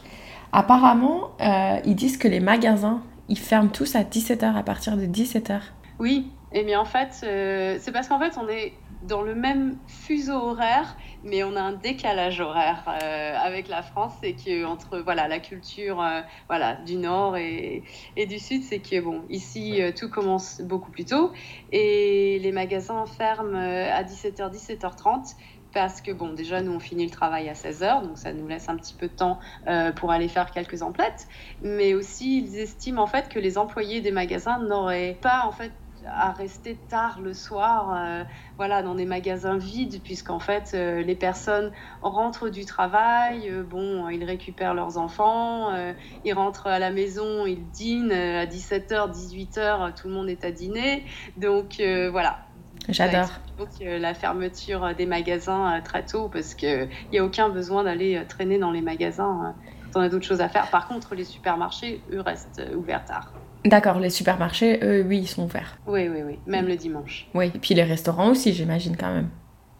Apparemment, euh, ils disent que les magasins, ils ferment tous à 17h, à partir de 17h. Oui, et bien en fait, euh, c'est parce qu'en fait, on est dans le même fuseau horaire, mais on a un décalage horaire euh, avec la France. C'est que entre voilà la culture voilà du nord et, et du sud, c'est que bon ici tout commence beaucoup plus tôt et les magasins ferment à 17h 17h30 parce que, bon, déjà, nous, on finit le travail à 16h, donc ça nous laisse un petit peu de temps euh, pour aller faire quelques emplettes. Mais aussi, ils estiment, en fait, que les employés des magasins n'auraient pas, en fait, à rester tard le soir, euh, voilà, dans des magasins vides, puisqu'en fait, euh, les personnes rentrent du travail, bon, ils récupèrent leurs enfants, ils rentrent à la maison, ils dînent à 17h, 18h, tout le monde est à dîner. Donc voilà, J'adore. Donc la fermeture des magasins euh, très tôt parce qu'il n'y a aucun besoin d'aller euh, traîner dans les magasins quand on a d'autres choses à faire. Par contre, les supermarchés, eux, restent euh, ouverts tard. D'accord, les supermarchés, eux, oui, ils sont ouverts. Oui, oui, oui, même le dimanche. Oui, et puis les restaurants aussi, j'imagine quand même.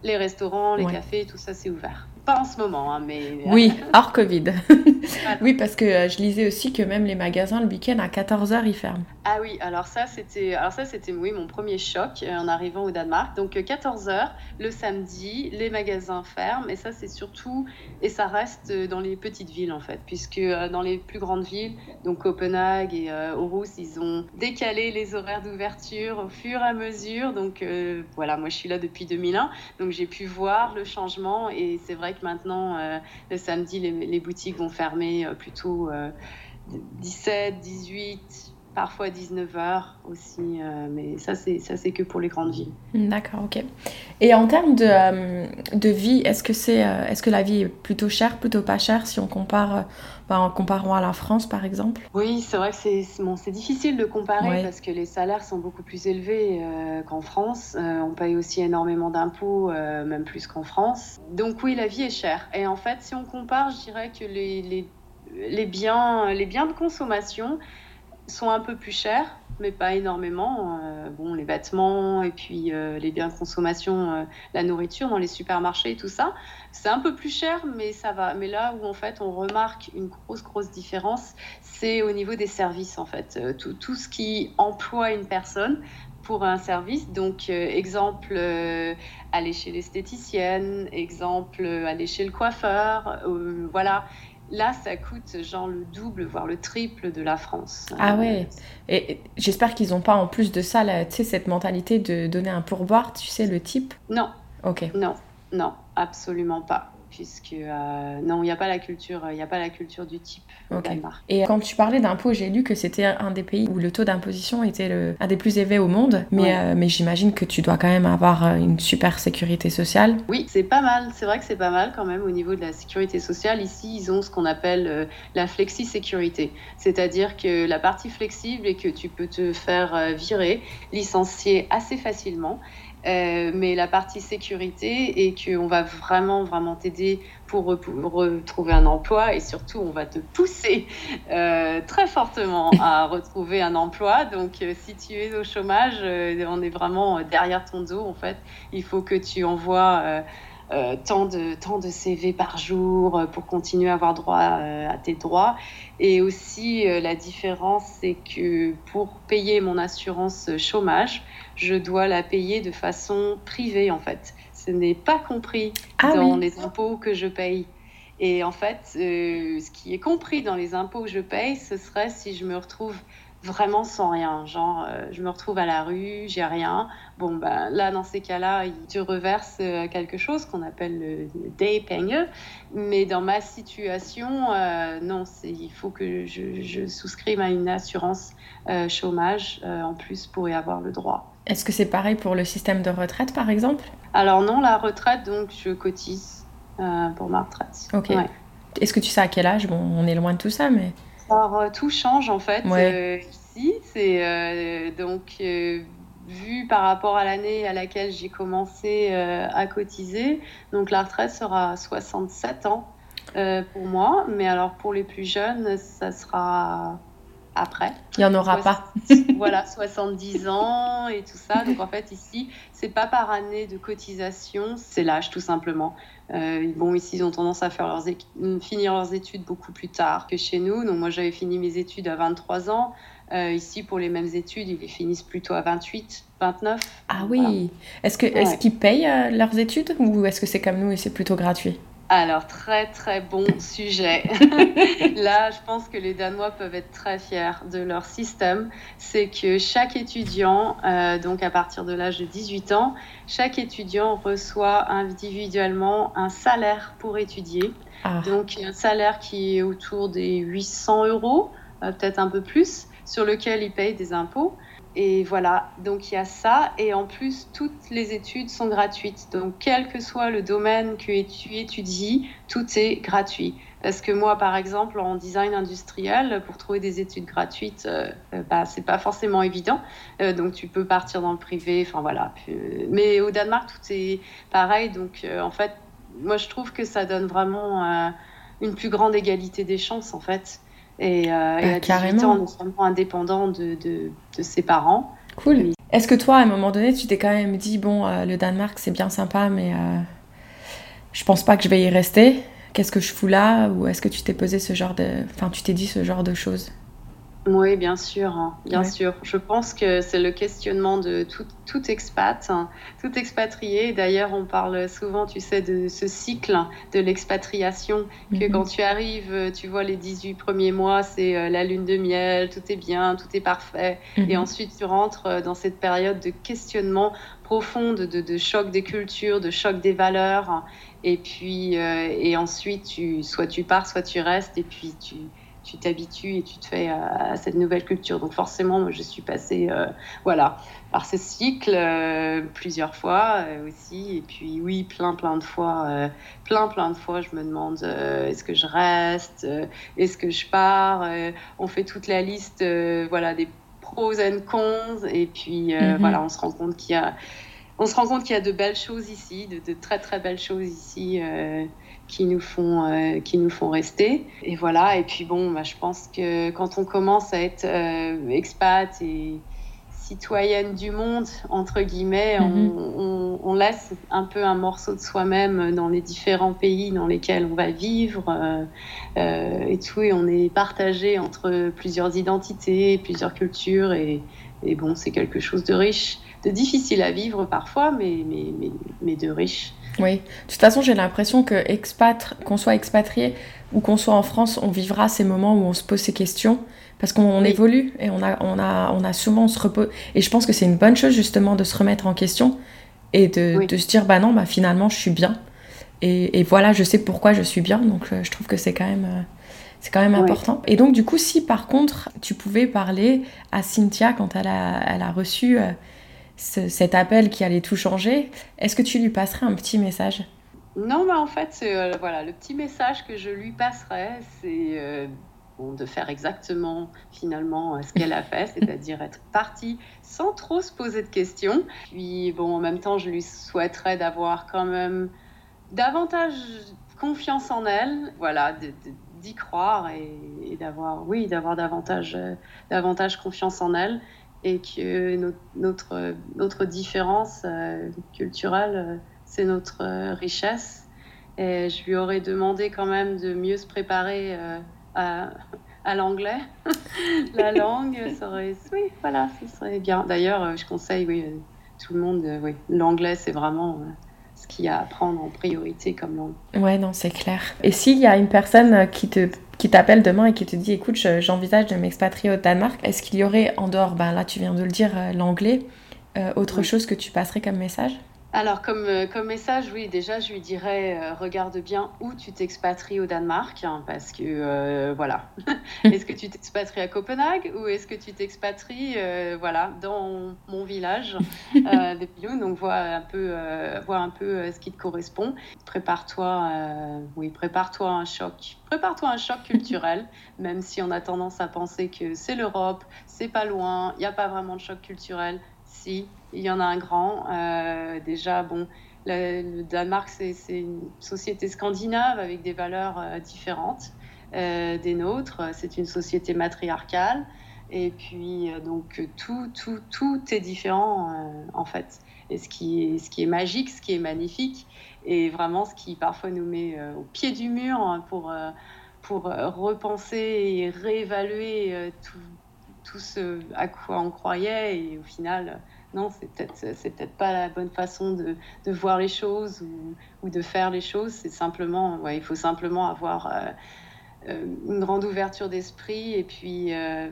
Les restaurants, les cafés, tout ça, c'est ouvert. Pas en ce moment, hein, mais... Oui, hors Covid. oui, parce que euh, je lisais aussi que même les magasins, le week-end, à 14h, ils ferment. Ah oui, alors ça, c'était alors ça, c'était oui, mon premier choc euh, en arrivant au Danemark. Donc 14h, euh, le samedi, les magasins ferment. Et ça, c'est surtout... Et ça reste dans les petites villes, en fait. Puisque dans les plus grandes villes, donc Copenhague et Aarhus, ils ont décalé les horaires d'ouverture au fur et à mesure. Donc voilà, moi, je suis là depuis 2001. Donc j'ai pu voir le changement. Et c'est vrai maintenant, euh, le samedi, les, boutiques vont fermer euh, plutôt 17, 18, parfois 19 heures aussi, euh, mais ça c'est ça c'est que pour les grandes villes. D'accord, ok. Et en termes de, euh, de vie, est-ce que c'est euh, est-ce que la vie est plutôt chère, plutôt pas chère si on compare bah, en comparant à la France par exemple? Oui, c'est vrai que c'est bon, c'est difficile de comparer parce que les salaires sont beaucoup plus élevés qu'en France. on paye aussi énormément d'impôts, même plus qu'en France. Donc oui, la vie est chère. Et en fait, si on compare, je dirais que les, les les biens, les biens de consommation sont un peu plus chers, mais pas énormément. Euh, bon, les vêtements et puis euh, les biens de consommation, euh, la nourriture dans les supermarchés et tout ça, c'est un peu plus cher, mais ça va. Mais là où en fait on remarque une grosse grosse différence, c'est au niveau des services en fait. Tout, tout, ce qui emploie une personne pour un service. Donc, exemple, aller chez l'esthéticienne, exemple, aller chez le coiffeur, voilà. Là, ça coûte genre le double, voire le triple de la France. Ah ouais. Et j'espère qu'ils n'ont pas en plus de ça, tu sais, cette mentalité de donner un pourboire, tu sais, le type. Non. Ok. Non, non, absolument pas puisque euh, non, il n'y a pas la culture, il a pas la culture du type au Danemark. Et quand tu parlais d'impôts, j'ai lu que c'était un des pays où le taux d'imposition était le, un des plus élevés au monde, mais, euh, mais j'imagine que tu dois quand même avoir euh, une super sécurité sociale. Oui, c'est pas mal, c'est vrai que c'est pas mal quand même au niveau de la sécurité sociale. Ici, ils ont ce qu'on appelle la flexi-sécurité, c'est-à-dire que la partie flexible est que tu peux te faire virer, licencier assez facilement euh, mais la partie sécurité est qu'on va vraiment, vraiment t'aider pour, retrouver un emploi et surtout, on va te pousser euh, très fortement à retrouver un emploi. Donc, euh, si tu es au chômage, on est vraiment derrière ton dos, en fait. Il faut que tu envoies euh, tant, de, tant de CV par jour euh, pour continuer à avoir droit euh, à tes droits. Et aussi, la différence, c'est que pour payer mon assurance chômage, je dois la payer de façon privée, en fait. Ce n'est pas compris ah dans les impôts que je paye. Et en fait, ce qui est compris dans les impôts que je paye, ce serait si je me retrouve vraiment sans rien. Genre, euh, je me retrouve à la rue, j'ai rien. Bon, ben là, dans ces cas-là, il te reverse euh, quelque chose qu'on appelle le, day paying. Mais dans ma situation, euh, non, il faut que je, je, souscrive à une assurance chômage en plus pour y avoir le droit. Est-ce que c'est pareil pour le système de retraite, par exemple? Alors non, la retraite, donc je cotise pour ma retraite. Ok. Est-ce que tu sais à quel âge? Bon, on est loin de tout ça, mais... Alors, euh, tout change en fait euh, ici. C'est euh, donc vu par rapport à l'année à laquelle j'ai commencé à cotiser. Donc la retraite sera à 67 ans pour moi, mais alors pour les plus jeunes, ça sera après. Il n'y en aura pas. voilà, 70 ans et tout ça. Donc en fait, ici, c'est pas par année de cotisation, c'est l'âge tout simplement. Euh, bon, ici, ils ont tendance à faire leurs finir leurs études beaucoup plus tard que chez nous. Donc moi, j'avais fini mes études à 23 ans. Euh, ici, pour les mêmes études, ils les finissent plutôt à 28, 29. Ah oui. Est-ce que est-ce qu'ils payent euh, leurs études ou est-ce que c'est comme nous et c'est plutôt gratuit? Alors, très très bon sujet. Là, je pense que les Danois peuvent être très fiers de leur système. C'est que chaque étudiant, euh, donc à partir de l'âge de 18 ans, chaque étudiant reçoit individuellement un salaire pour étudier. Ah. Donc, un salaire qui est autour des 800 euros, euh, peut-être un peu plus, sur lequel il paye des impôts. Et voilà, donc il y a ça. Et en plus, toutes les études sont gratuites. Donc, quel que soit le domaine que tu étudies, tout est gratuit. Parce que moi, par exemple, en design industriel, pour trouver des études gratuites, euh, euh, bah, c'est pas forcément évident. Euh, donc, tu peux partir dans le privé. Enfin, voilà. mais au Danemark, tout est pareil. Donc, en fait, moi, je trouve que ça donne vraiment une plus grande égalité des chances, en fait. Et, euh, et bah, à 18 ans, on est vraiment indépendant de, de, de, ses parents. Cool. Est-ce que toi, à un moment donné, tu t'es quand même dit, bon, euh, le Danemark, c'est bien sympa, mais euh, je pense pas que je vais y rester. Qu'est-ce que je fous là? Ou est-ce que tu t'es posé ce genre de... Enfin, tu t'es dit ce genre de choses? Oui, bien sûr, hein, bien sûr. Je pense que c'est le questionnement de tout, tout expat, hein, tout expatrié. D'ailleurs, on parle souvent, tu sais, de ce cycle de l'expatriation, que mhm. quand tu arrives, tu vois les 18 premiers mois, c'est euh, la lune de miel, tout est bien, tout est parfait. Mhm. Et ensuite, tu rentres euh, dans cette période de questionnement profond, de, de, choc des cultures, de choc des valeurs. Et puis, euh, et ensuite, tu, soit tu pars, soit tu restes, et puis tu tu t'habitues et tu te fais à, cette nouvelle culture. Donc forcément, moi, je suis passée voilà, par ce cycle plusieurs fois aussi. Et puis oui, plein, plein de fois, plein, plein de fois, je me demande est-ce que je reste, est-ce que je pars. on fait toute la liste voilà, des pros and cons. Et puis mm-hmm. voilà, on se rend compte qu'il y a on se rend compte qu'il y a de belles choses ici, de, très très belles choses ici euh, qui nous font euh, qui nous font rester. Et voilà. Et puis bon, bah, je pense que quand on commence à être euh, expat et citoyenne du monde entre guillemets, mhm. on, on, laisse un peu un morceau de soi-même dans les différents pays dans lesquels on va vivre et tout. Et on est partagé entre plusieurs identités, plusieurs cultures. Et, et bon, c'est quelque chose de riche de difficile à vivre parfois, mais, mais, mais, mais de riche. Oui, de toute façon, j'ai l'impression que qu'on soit expatrié ou qu'on soit en France, on vivra ces moments où on se pose ces questions parce qu'on évolue et on a, on a, on a souvent on se repose. Et je pense que c'est une bonne chose justement de se remettre en question et de, de se dire bah non, bah finalement je suis bien et, et, voilà, je sais pourquoi je suis bien. Donc euh, je trouve que c'est quand même. C'est quand même important. Et donc, du coup, si par contre, tu pouvais parler à Cynthia quand elle a, elle a reçu euh, cet appel qui allait tout changer, est-ce que tu lui passerais un petit message? Non, mais en fait, euh, voilà, le petit message que je lui passerais, c'est euh, de faire exactement finalement ce qu'elle a fait, c'est-à-dire être partie sans trop se poser de questions. Puis, bon, en même temps, je lui souhaiterais d'avoir quand même davantage confiance en elle, voilà, d'y croire et, d'avoir, oui, d'avoir davantage, davantage confiance en elle et que notre, notre, différence euh, culturelle, euh, c'est notre euh, richesse. Et je lui aurais demandé quand même de mieux se préparer à, à l'anglais. La langue, ça aurait, oui, voilà, ce serait bien. D'ailleurs, je conseille, oui, tout le monde, oui, l'anglais, c'est vraiment ce qu'il y a à prendre en priorité comme langue. Ouais, non, c'est clair. Et s'il y a une personne qui te qui t'appelle demain et qui te dit écoute, j'envisage de m'expatrier au Danemark, est-ce qu'il y aurait en dehors, ben là tu viens de le dire, euh, l'anglais, euh, autre chose que tu passerais comme message? Alors, comme, euh, comme message, oui, déjà, je lui dirais euh, regarde bien où tu t'expatries au Danemark, hein, parce que euh, voilà. est-ce que tu t'expatries à Copenhague ou est-ce que tu t'expatries voilà, dans mon village des Pilous Donc, vois un peu, vois un peu ce qui te correspond. Prépare-toi, oui, prépare-toi un choc. Prépare-toi un choc culturel, même si on a tendance à penser que c'est l'Europe, c'est pas loin, il n'y a pas vraiment de choc culturel. Si, il y en a un grand. Euh, déjà, bon, le, Danemark, c'est une société scandinave avec des valeurs euh, différentes euh, des nôtres. C'est une société matriarcale. Et puis, donc, tout, tout, tout est différent, en fait. Et ce qui, est, magique, ce qui est magnifique, et vraiment ce qui parfois nous met au pied du mur hein, pour, pour repenser et réévaluer tout, tout ce à quoi on croyait. Et au final, non, c'est peut-être peut-être pas la bonne façon de, voir les choses ou, de faire les choses. C'est simplement, il faut simplement avoir euh, euh, une grande ouverture d'esprit et puis euh,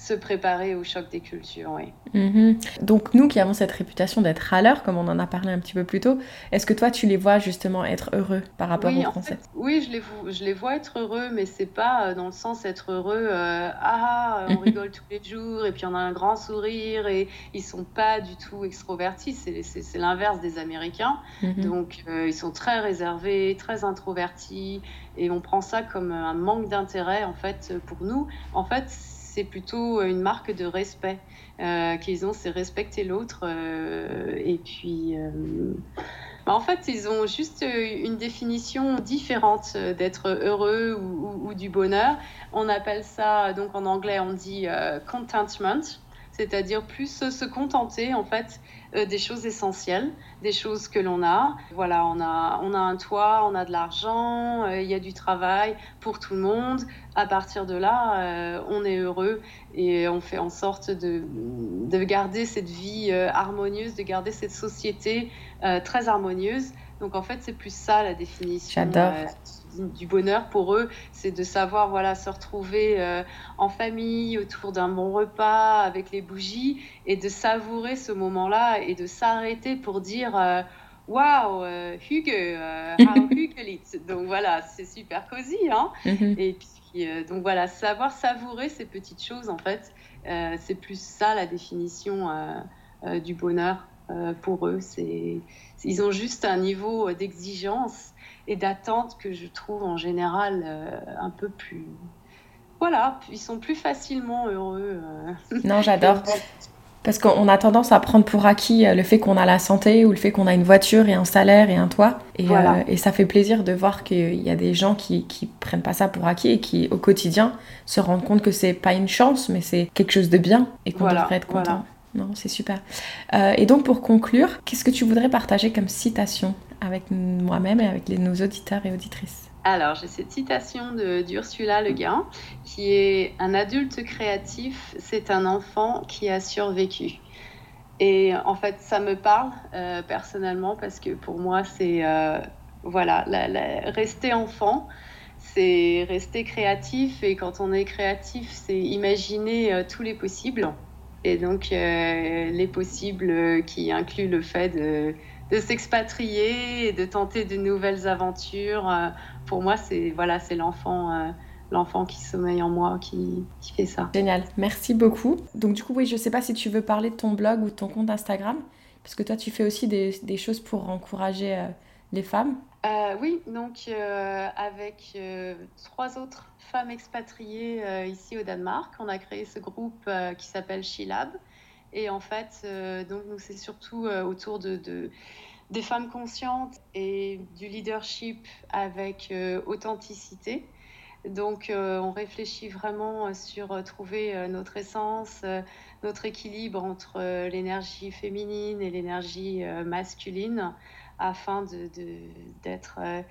se préparer au choc des cultures, oui. Mhm. Donc nous qui avons cette réputation d'être râleurs, comme on en a parlé un petit peu plus tôt, est-ce que toi tu les vois justement être heureux par rapport aux Français Oui, je les, je les vois être heureux, mais c'est pas euh, dans le sens être heureux, euh, ah, on rigole tous les jours et puis on a un grand sourire et ils sont pas du tout extrovertis, c'est l'inverse des Américains. Mhm. Donc euh, ils sont très réservés, très introvertis et on prend ça comme un manque d'intérêt en fait pour nous. En fait, c'est plutôt une marque de respect euh, qu'ils ont, c'est respecter l'autre. Euh, et puis, euh, bah, en fait, ils ont juste une définition différente d'être heureux ou, du bonheur. On appelle ça, donc en anglais, on dit contentment c'est-à-dire plus se contenter en fait euh, des choses essentielles, des choses que l'on a. Voilà, on a, on a un toit, on a de l'argent, euh, il y a du travail pour tout le monde. À partir de là, euh, on est heureux et on fait en sorte de, de garder cette vie harmonieuse, de garder cette société très harmonieuse. Donc en fait, c'est plus ça la définition. J'adore du bonheur pour eux, c'est de savoir voilà se retrouver euh, en famille autour d'un bon repas avec les bougies et de savourer ce moment-là et de s'arrêter pour dire euh, waouh wow, Hugo, how Donc voilà, c'est super cosy hein. Mm-hmm. Et puis donc voilà, savoir savourer ces petites choses, en fait, c'est plus ça la définition du bonheur pour eux. C'est, ils ont juste un niveau d'exigence et d'attente que je trouve en général un peu plus voilà, ils sont plus facilement heureux. Non, j'adore. Parce qu'on a tendance à prendre pour acquis euh, le fait qu'on a la santé ou le fait qu'on a une voiture et un salaire et un toit. Et, euh, et ça fait plaisir de voir qu'il y a des gens qui, qui prennent pas ça pour acquis et qui, au quotidien, se rendent compte que c'est pas une chance, mais c'est quelque chose de bien et qu'on devrait être content. Non, c'est super. Euh, et donc, pour conclure, qu'est-ce que tu voudrais partager comme citation avec moi-même et avec nos auditeurs et auditrices? Alors, j'ai cette citation d'Ursula Le Guin qui est Un adulte créatif, c'est un enfant qui a survécu. Et en fait, ça me parle euh, personnellement parce que pour moi, c'est euh, voilà, rester enfant, c'est rester créatif. Et quand on est créatif, c'est imaginer tous les possibles. Et donc, les possibles qui incluent le fait de de s'expatrier et de tenter de nouvelles aventures. Euh, pour moi, c'est voilà, c'est l'enfant. Euh, l'enfant qui sommeille en moi qui, qui, fait ça. Génial, merci beaucoup. Donc du coup, oui, je ne sais pas si tu veux parler de ton blog ou de ton compte Instagram, parce que toi, tu fais aussi des, des choses pour encourager euh, les femmes. oui, donc avec trois autres femmes expatriées ici au Danemark, on a créé ce groupe qui s'appelle SheLab. Et en fait, donc c'est surtout autour de, de des femmes conscientes et du leadership avec euh, authenticité. Donc euh, on réfléchit vraiment sur euh, trouver notre essence, notre équilibre entre l'énergie féminine et l'énergie masculine afin d'être de,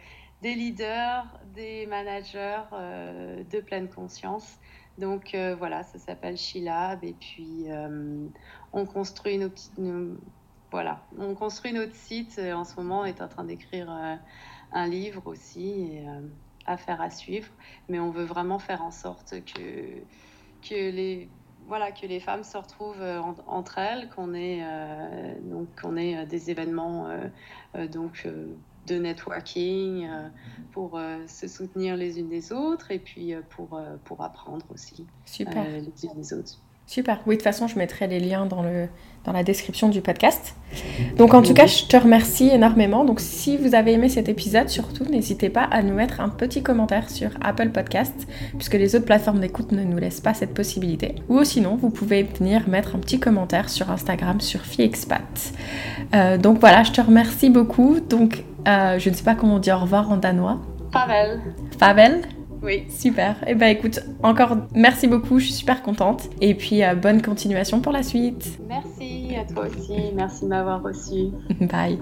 des leaders, des managers de pleine conscience. Donc voilà, ça s'appelle Shilab et puis on construit nos, voilà, on construit notre site. Euh, en ce moment, on est en train d'écrire euh, un livre aussi, et, euh, à faire à suivre. Mais on veut vraiment faire en sorte que, que, les, voilà, que les femmes se retrouvent entre elles, qu'on ait, donc, qu'on ait des événements donc, de networking pour se soutenir les unes des autres et puis pour, pour apprendre aussi Super. les unes des autres. Super. Oui, de toute façon, je mettrai les liens dans, le, dans la description du podcast. Donc, en tout cas, je te remercie énormément. Donc, si vous avez aimé cet épisode, surtout, n'hésitez pas à nous mettre un petit commentaire sur Apple Podcast, puisque les autres plateformes d'écoute ne nous laissent pas cette possibilité. Ou sinon, vous pouvez venir mettre un petit commentaire sur Instagram, sur FiExpat. Euh, donc, voilà, je te remercie beaucoup. Donc, euh, je ne sais pas comment on dit au revoir en danois. Pavel. Pavel? Oui. Super. Et eh ben écoute, encore merci beaucoup, je suis super contente. Et puis euh, bonne continuation pour la suite. Merci à toi aussi, merci de m'avoir reçu. Bye.